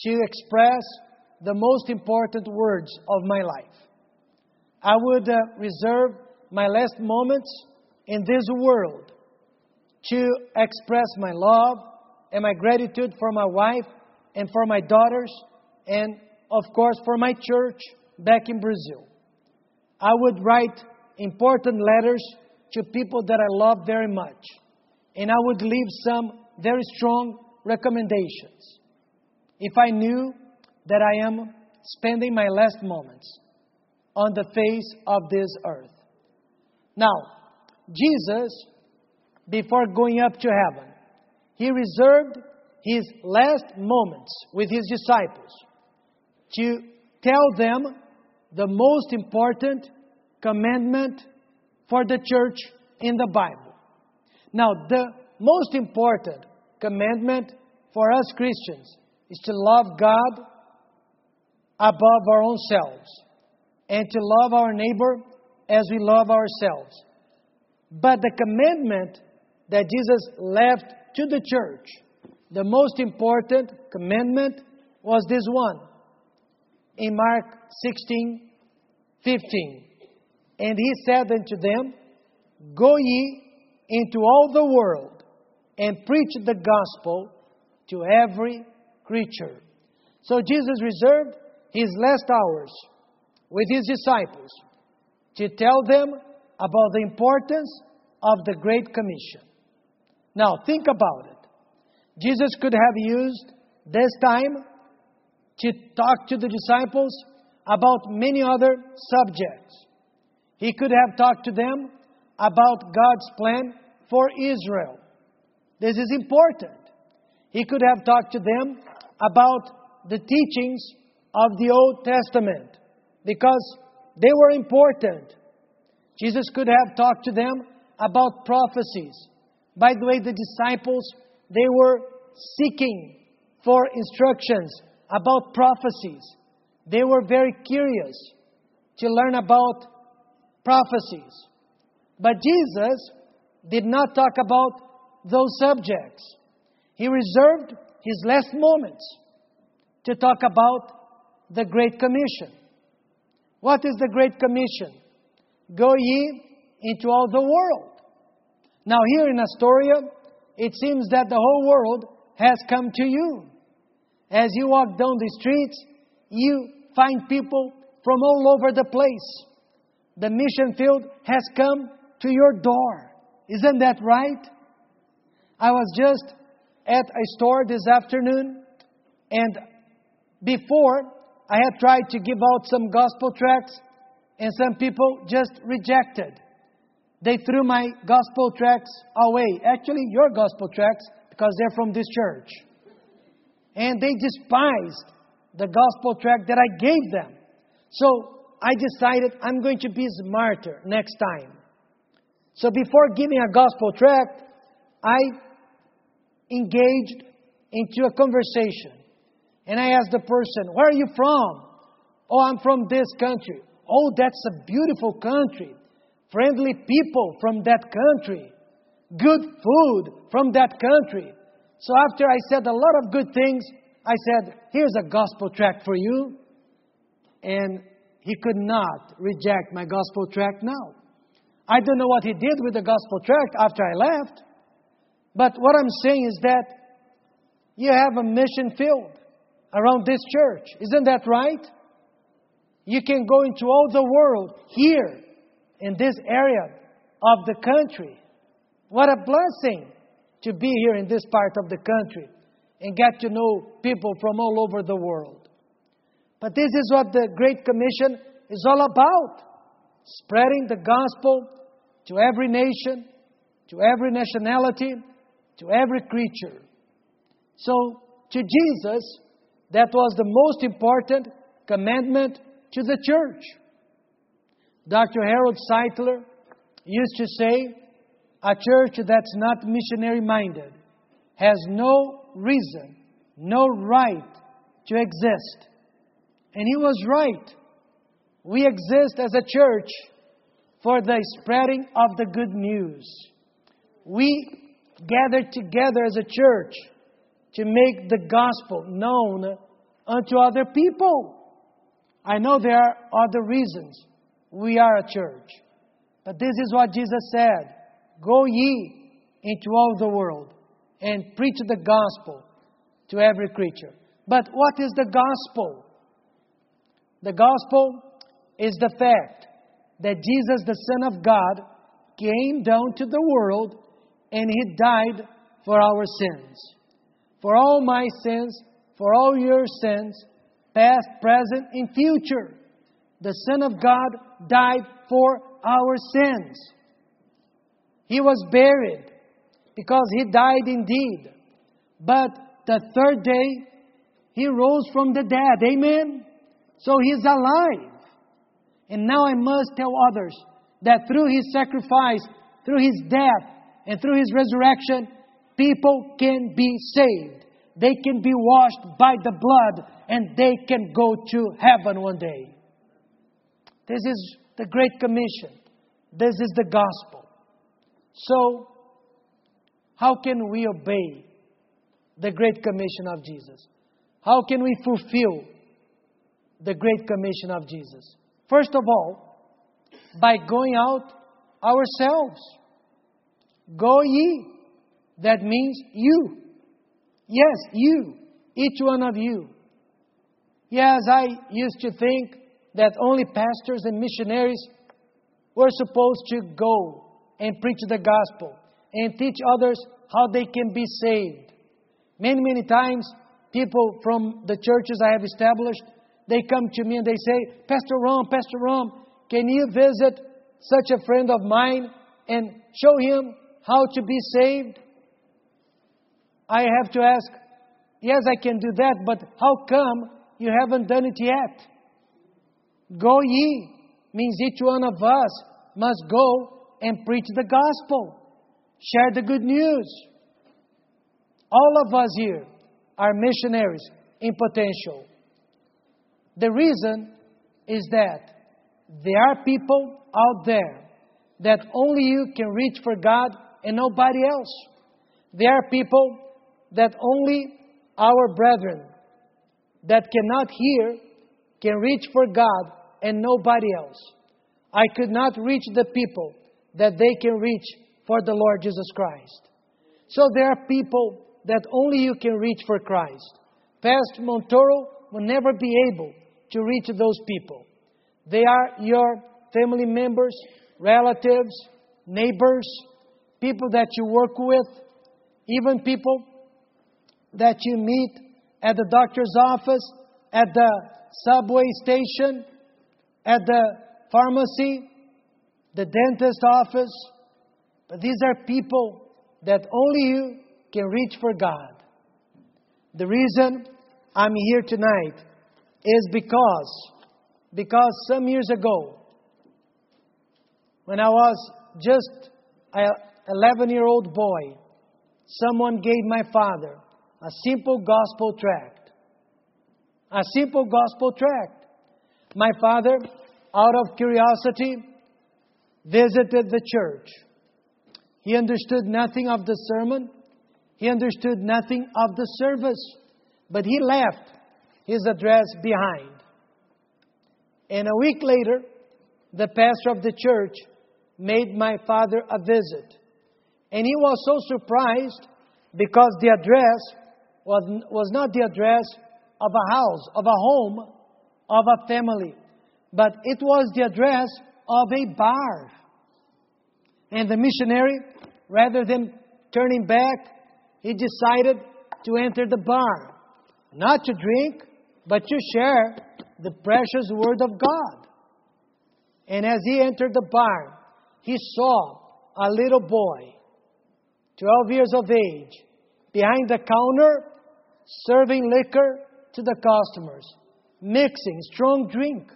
to express the most important words of my life. I would uh, reserve my last moments in this world to express my love and my gratitude for my wife and for my daughters and, of course, for my church back in Brazil. I would write important letters to people that I love very much. And I would leave some very strong recommendations. If I knew that I am spending my last moments on the face of this earth. Now, Jesus, before going up to heaven, he reserved his last moments with his disciples to tell them the most important commandment for the church in the Bible. Now, the most important commandment for us Christians is to love God above our own selves and to love our neighbor as we love ourselves. But the commandment that Jesus left to the church, the most important commandment was this one in Mark 16 15. And he said unto them, Go ye into all the world and preach the gospel to every creature. So Jesus reserved his last hours with his disciples to tell them about the importance of the Great Commission. Now, think about it. Jesus could have used this time to talk to the disciples about many other subjects. He could have talked to them about God's plan for Israel. This is important. He could have talked to them about the teachings of the Old Testament because they were important. Jesus could have talked to them about prophecies. By the way, the disciples, they were seeking for instructions about prophecies. They were very curious to learn about prophecies. But Jesus did not talk about those subjects. He reserved his last moments to talk about the Great Commission. What is the Great Commission? Go ye into all the world. Now, here in Astoria, it seems that the whole world has come to you. As you walk down the streets, you find people from all over the place. The mission field has come to your door. Isn't that right? I was just at a store this afternoon, and before I had tried to give out some gospel tracts, and some people just rejected. They threw my gospel tracts away. Actually, your gospel tracts, because they're from this church. And they despised the gospel tract that I gave them. So I decided I'm going to be smarter next time. So before giving a gospel tract, I engaged into a conversation. And I asked the person, Where are you from? Oh, I'm from this country. Oh, that's a beautiful country. Friendly people from that country. Good food from that country. So after I said a lot of good things, I said, Here's a gospel tract for you. And he could not reject my gospel tract now. I don't know what he did with the gospel tract after I left. But what I'm saying is that you have a mission field around this church. Isn't that right? You can go into all the world here in this area of the country. What a blessing to be here in this part of the country and get to know people from all over the world. But this is what the Great Commission is all about spreading the gospel to every nation, to every nationality, to every creature. So, to Jesus, that was the most important commandment to the church. Dr. Harold Sightler used to say, a church that's not missionary minded has no reason, no right to exist. And he was right. We exist as a church for the spreading of the good news. We gather together as a church to make the gospel known unto other people. I know there are other reasons we are a church. But this is what Jesus said Go ye into all the world and preach the gospel to every creature. But what is the gospel? The gospel is the fact that Jesus, the Son of God, came down to the world and He died for our sins. For all my sins, for all your sins, past, present, and future. The Son of God died for our sins. He was buried because He died indeed. But the third day, He rose from the dead. Amen? So He's alive. And now I must tell others that through His sacrifice, through His death, and through His resurrection, people can be saved. They can be washed by the blood and they can go to heaven one day. This is the Great Commission. This is the gospel. So, how can we obey the Great Commission of Jesus? How can we fulfill the Great Commission of Jesus? First of all, by going out ourselves. Go ye. That means you. Yes, you. Each one of you. Yes, I used to think that only pastors and missionaries were supposed to go and preach the gospel and teach others how they can be saved. Many, many times, people from the churches I have established, they come to me and they say, Pastor Rom, Pastor Rom, can you visit such a friend of mine and show him how to be saved? I have to ask, yes, I can do that, but how come you haven't done it yet? Go ye means each one of us must go and preach the gospel, share the good news. All of us here are missionaries in potential. The reason is that there are people out there that only you can reach for God and nobody else. There are people that only our brethren that cannot hear can reach for God and nobody else. I could not reach the people that they can reach for the Lord Jesus Christ. So there are people that only you can reach for Christ. Pastor Montoro will never be able to reach those people. They are your family members, relatives, neighbors, people that you work with, even people that you meet at the doctor's office, at the subway station, at the pharmacy, the dentist office. But these are people that only you can reach for God. The reason I'm here tonight is because because some years ago when I was just an 11 year old boy someone gave my father a simple gospel tract. A simple gospel tract. My father, out of curiosity, visited the church. He understood nothing of the sermon. He understood nothing of the service. But he left his address behind. And a week later, the pastor of the church made my father a visit. And he was so surprised because the address was, was not the address of a house, of a home, of a family, but it was the address of a bar. And the missionary, rather than turning back, he decided to enter the bar. Not to drink, but to share the precious Word of God. And as he entered the bar, he saw a little boy, 12 years of age, behind the counter serving liquor to the customers, mixing strong drink,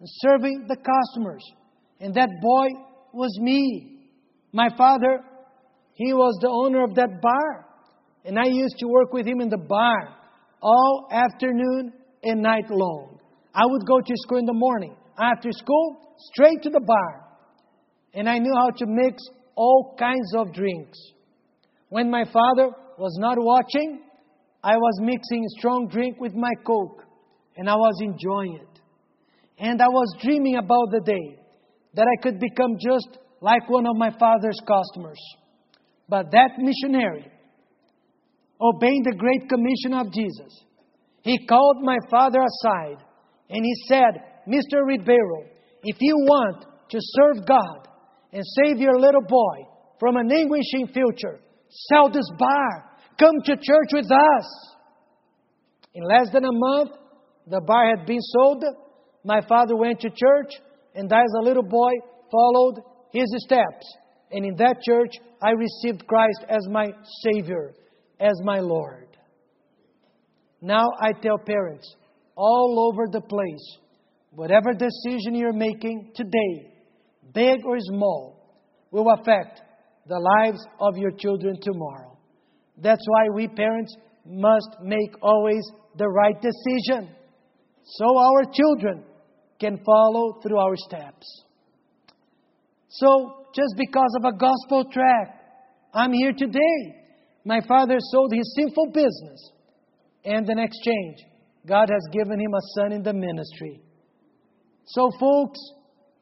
and serving the customers. And that boy was me. My father, he was the owner of that bar. And I used to work with him in the bar all afternoon and night long. I would go to school in the morning. After school, straight to the bar. And I knew how to mix all kinds of drinks. When my father was not watching, I was mixing strong drink with my Coke. and I was enjoying it. And I was dreaming about the day that I could become just like one of my father's customers. But that missionary, obeying the great commission of Jesus, he called my father aside and he said, Mr. Ribeiro, if you want to serve God and save your little boy from an anguishing future, sell this bar. Come to church with us. In less than a month, the bar had been sold. My father went to church, and as a little boy, followed his steps. And in that church, I received Christ as my Savior, as my Lord. Now I tell parents all over the place whatever decision you're making today, big or small, will affect the lives of your children tomorrow. That's why we parents must make always the right decision so our children can follow through our steps. So, just because of a gospel tract, I'm here today. My father sold his sinful business, and in exchange, God has given him a son in the ministry. So, folks,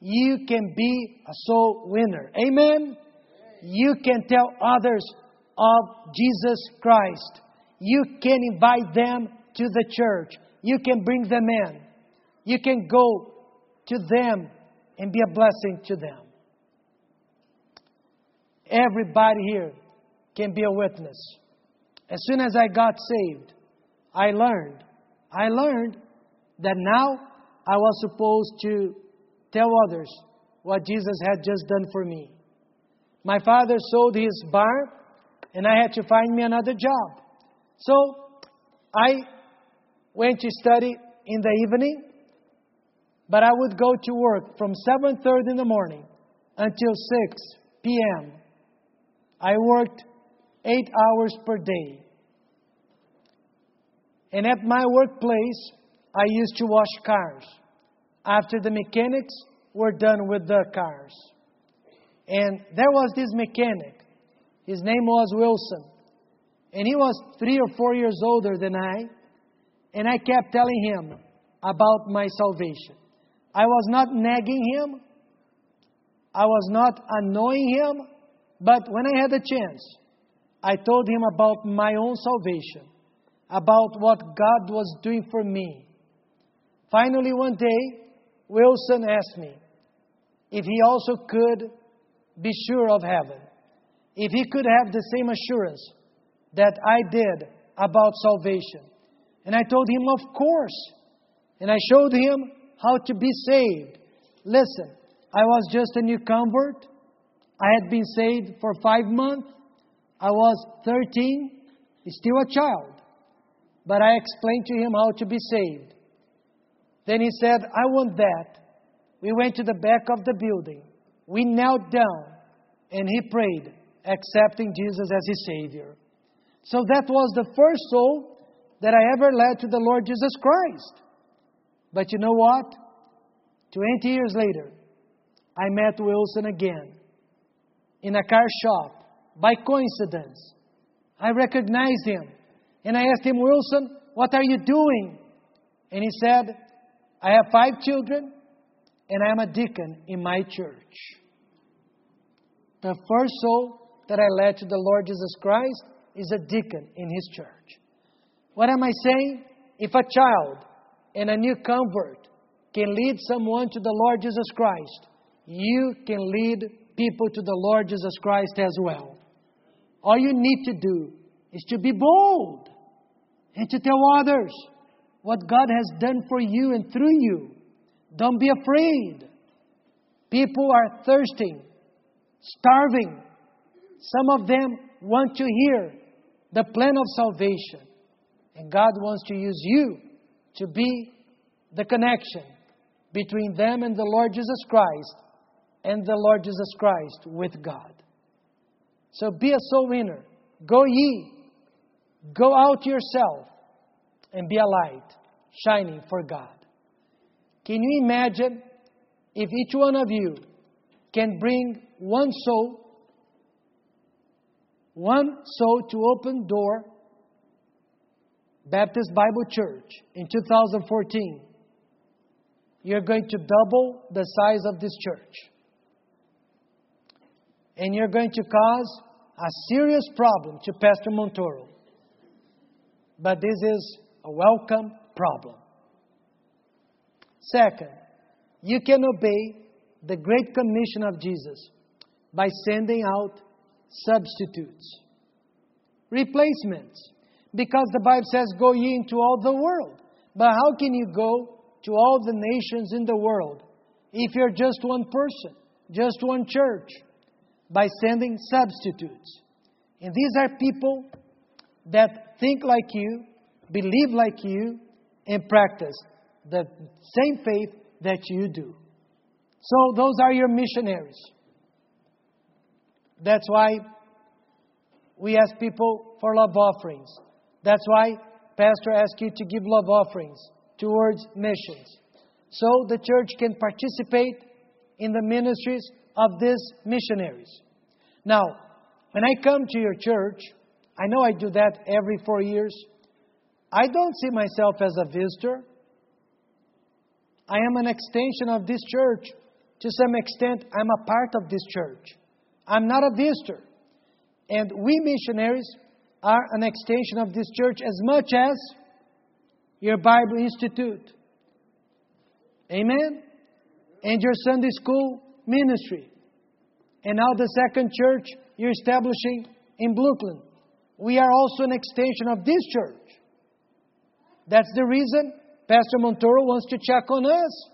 you can be a soul winner. Amen? You can tell others of Jesus Christ. You can invite them to the church. You can bring them in. You can go to them and be a blessing to them. Everybody here can be a witness. As soon as I got saved, I learned, I learned that now I was supposed to tell others what Jesus had just done for me. My father sold his bar, and I had to find me another job. So I went to study in the evening, but I would go to work from 7:30 in the morning until 6 p.m. I worked 8 hours per day. And at my workplace, I used to wash cars after the mechanics were done with the cars. And there was this mechanic. His name was Wilson. And he was three or four years older than I. And I kept telling him about my salvation. I was not nagging him, I was not annoying him, but when I had a chance, I told him about my own salvation, about what God was doing for me. Finally, one day, Wilson asked me if he also could be sure of heaven, if he could have the same assurance that I did about salvation. And I told him, Of course. And I showed him how to be saved. Listen, I was just a new convert. I had been saved for five months. I was 13, still a child. But I explained to him how to be saved. Then he said, I want that. We went to the back of the building. We knelt down and he prayed, accepting Jesus as his Savior. So that was the first soul that I ever led to the Lord Jesus Christ. But you know what? 20 years later, I met Wilson again in a car shop by coincidence. I recognized him and I asked him, Wilson, what are you doing? And he said, I have five children and I am a deacon in my church. The first soul that I led to the Lord Jesus Christ is a deacon in his church. What am I saying? If a child and a new convert can lead someone to the Lord Jesus Christ, you can lead people to the Lord Jesus Christ as well. All you need to do is to be bold and to tell others what God has done for you and through you. Don't be afraid. People are thirsting, starving. Some of them want to hear the plan of salvation. And God wants to use you to be the connection between them and the Lord Jesus Christ and the Lord Jesus Christ with God. So be a soul winner. Go ye. Go out yourself and be a light shining for God. Can you imagine if each one of you can bring one soul, one soul to open door Baptist Bible Church in 2014, you're going to double the size of this church. And you're going to cause a serious problem to Pastor Montoro. But this is a welcome problem. Second, you can obey the Great Commission of Jesus by sending out substitutes, replacements. Because the Bible says, Go ye into all the world. But how can you go to all the nations in the world if you're just one person, just one church? By sending substitutes. And these are people that think like you, believe like you, and practice the same faith that you do. So those are your missionaries. That's why we ask people for love offerings. That's why Pastor asks you to give love offerings towards missions. So the church can participate in the ministries of these missionaries. Now, when I come to your church, I know I do that every four years. I don't see myself as a visitor. I am an extension of this church. To some extent, I'm a part of this church. I'm not a visitor. And we missionaries are an extension of this church as much as your Bible Institute. Amen? And your Sunday school ministry. And now the second church you're establishing in Brooklyn. We are also an extension of this church. That's the reason Pastor Montoro wants to check on us.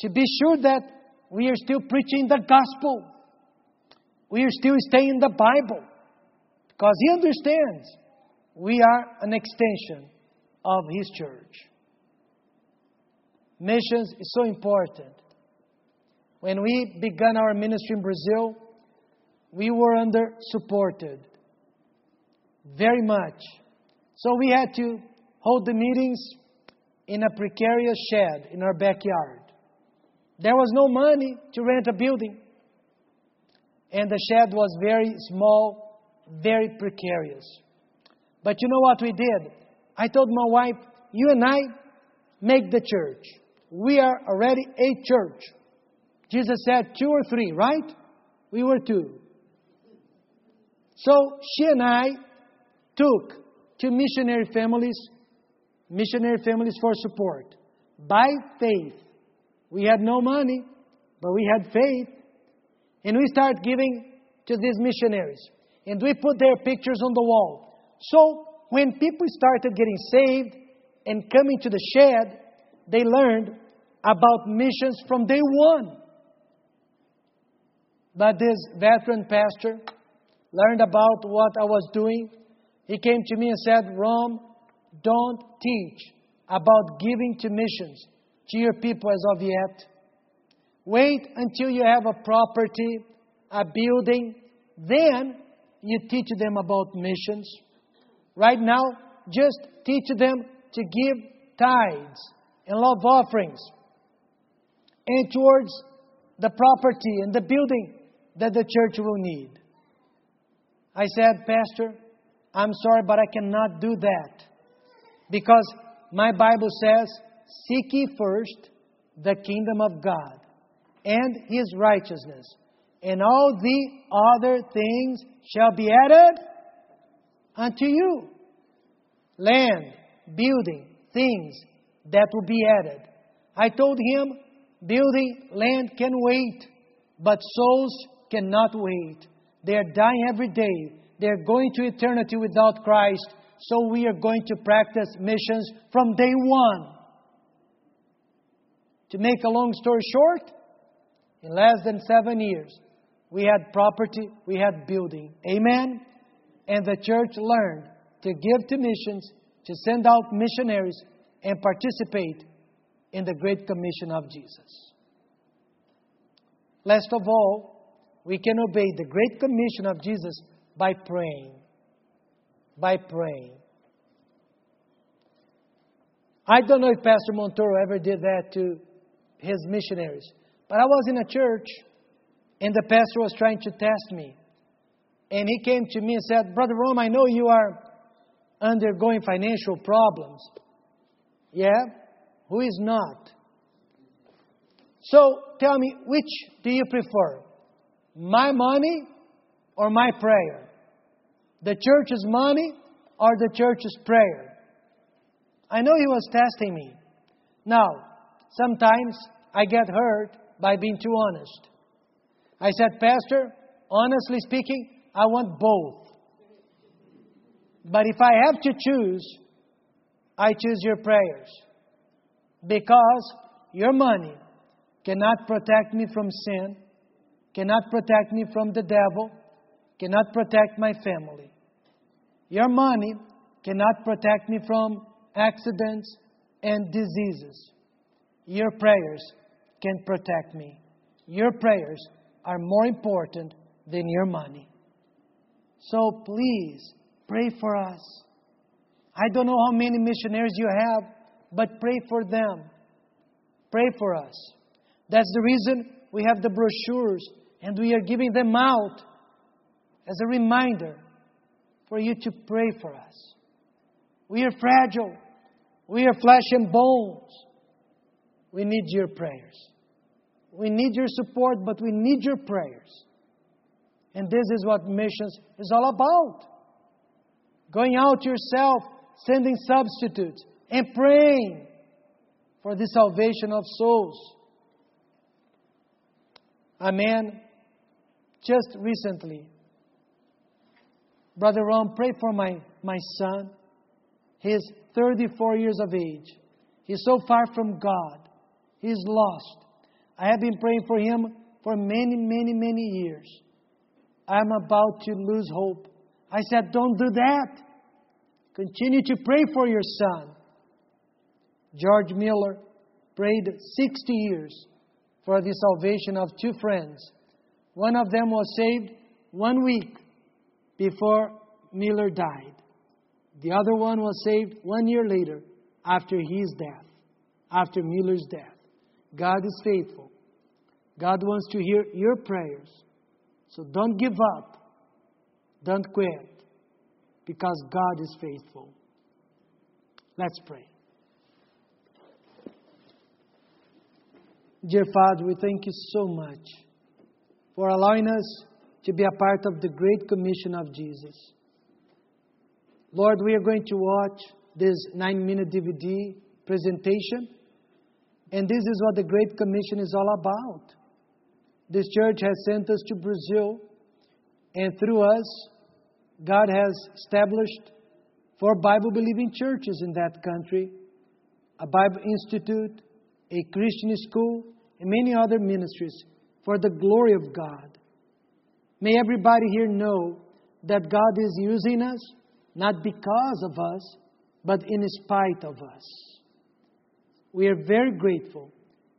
To be sure that we are still preaching the gospel. We are still staying in the Bible. Because he understands we are an extension of his church. Missions is so important. When we began our ministry in Brazil, we were under supported very much. So we had to hold the meetings in a precarious shed in our backyard. There was no money to rent a building. And the shed was very small, very precarious. But you know what we did? I told my wife, You and I make the church. We are already a church. Jesus said two or three, right? We were two. So she and I took two missionary families, missionary families for support by faith. We had no money, but we had faith. And we started giving to these missionaries. And we put their pictures on the wall. So when people started getting saved and coming to the shed, they learned about missions from day one. But this veteran pastor learned about what I was doing. He came to me and said, Rom, don't teach about giving to missions to your people as of yet. Wait until you have a property, a building, then you teach them about missions. Right now, just teach them to give tithes and love offerings and towards the property and the building that the church will need. I said, Pastor, I'm sorry, but I cannot do that. Because my Bible says, Seek ye first the kingdom of God and his righteousness, and all the other things shall be added unto you. Land, building, things that will be added. I told him, building, land can wait, but souls cannot wait. They are dying every day. They are going to eternity without Christ. So we are going to practice missions from day one. To make a long story short, in less than seven years, we had property, we had building. Amen? And the church learned to give to missions, to send out missionaries, and participate in the Great Commission of Jesus. Last of all, we can obey the great commission of Jesus by praying. By praying. I don't know if Pastor Montoro ever did that to his missionaries, but I was in a church and the pastor was trying to test me. And he came to me and said, Brother Rom, I know you are undergoing financial problems. Yeah? Who is not? So tell me, which do you prefer? My money or my prayer? The church's money or the church's prayer? I know he was testing me. Now, sometimes I get hurt by being too honest. I said, Pastor, honestly speaking, I want both. But if I have to choose, I choose your prayers. Because your money cannot protect me from sin, cannot protect me from the devil, cannot protect my family. Your money cannot protect me from accidents and diseases. Your prayers can protect me. Your prayers are more important than your money. So please pray for us. I don't know how many missionaries you have, but pray for them. Pray for us. That's the reason we have the brochures and we are giving them out as a reminder for you to pray for us. We are fragile. We are flesh and bones. We need your prayers. We need your support, but we need your prayers. And this is what missions is all about. Going out yourself, sending substitutes, and praying for the salvation of souls. A man just recently, Brother Rom, pray for my, my son. He's 34 years of age. He's so far from God. He's lost. I have been praying for him for many, many, many years. I'm about to lose hope. I said, Don't do that. Continue to pray for your son. George Miller prayed 60 years for the salvation of two friends. One of them was saved one week before Miller died. The other one was saved one year later after his death, after Miller's death. God is faithful. God wants to hear your prayers. So don't give up. Don't quit. Because God is faithful. Let's pray. Dear Father, we thank you so much for allowing us to be a part of the Great Commission of Jesus. Lord, we are going to watch this nine minute DVD presentation. And this is what the Great Commission is all about. This church has sent us to Brazil, and through us, God has established four Bible believing churches in that country a Bible Institute, a Christian school, and many other ministries for the glory of God. May everybody here know that God is using us not because of us, but in spite of us. We are very grateful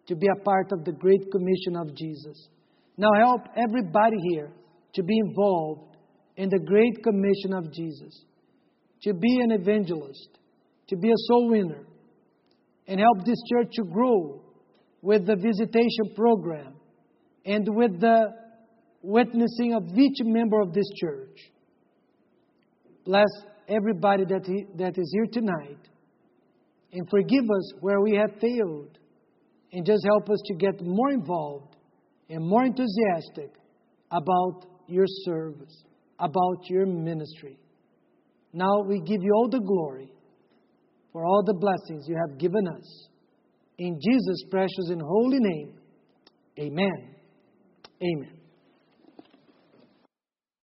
to be a part of the Great Commission of Jesus. Now help everybody here to be involved in the Great Commission of Jesus, to be an evangelist, to be a soul winner, and help this church to grow with the visitation program and with the witnessing of each member of this church. Bless everybody that, he, that is here tonight and forgive us where we have failed. And just help us to get more involved and more enthusiastic about your service, about your ministry. Now we give you all the glory for all the blessings you have given us. In Jesus' precious and holy name, amen. Amen.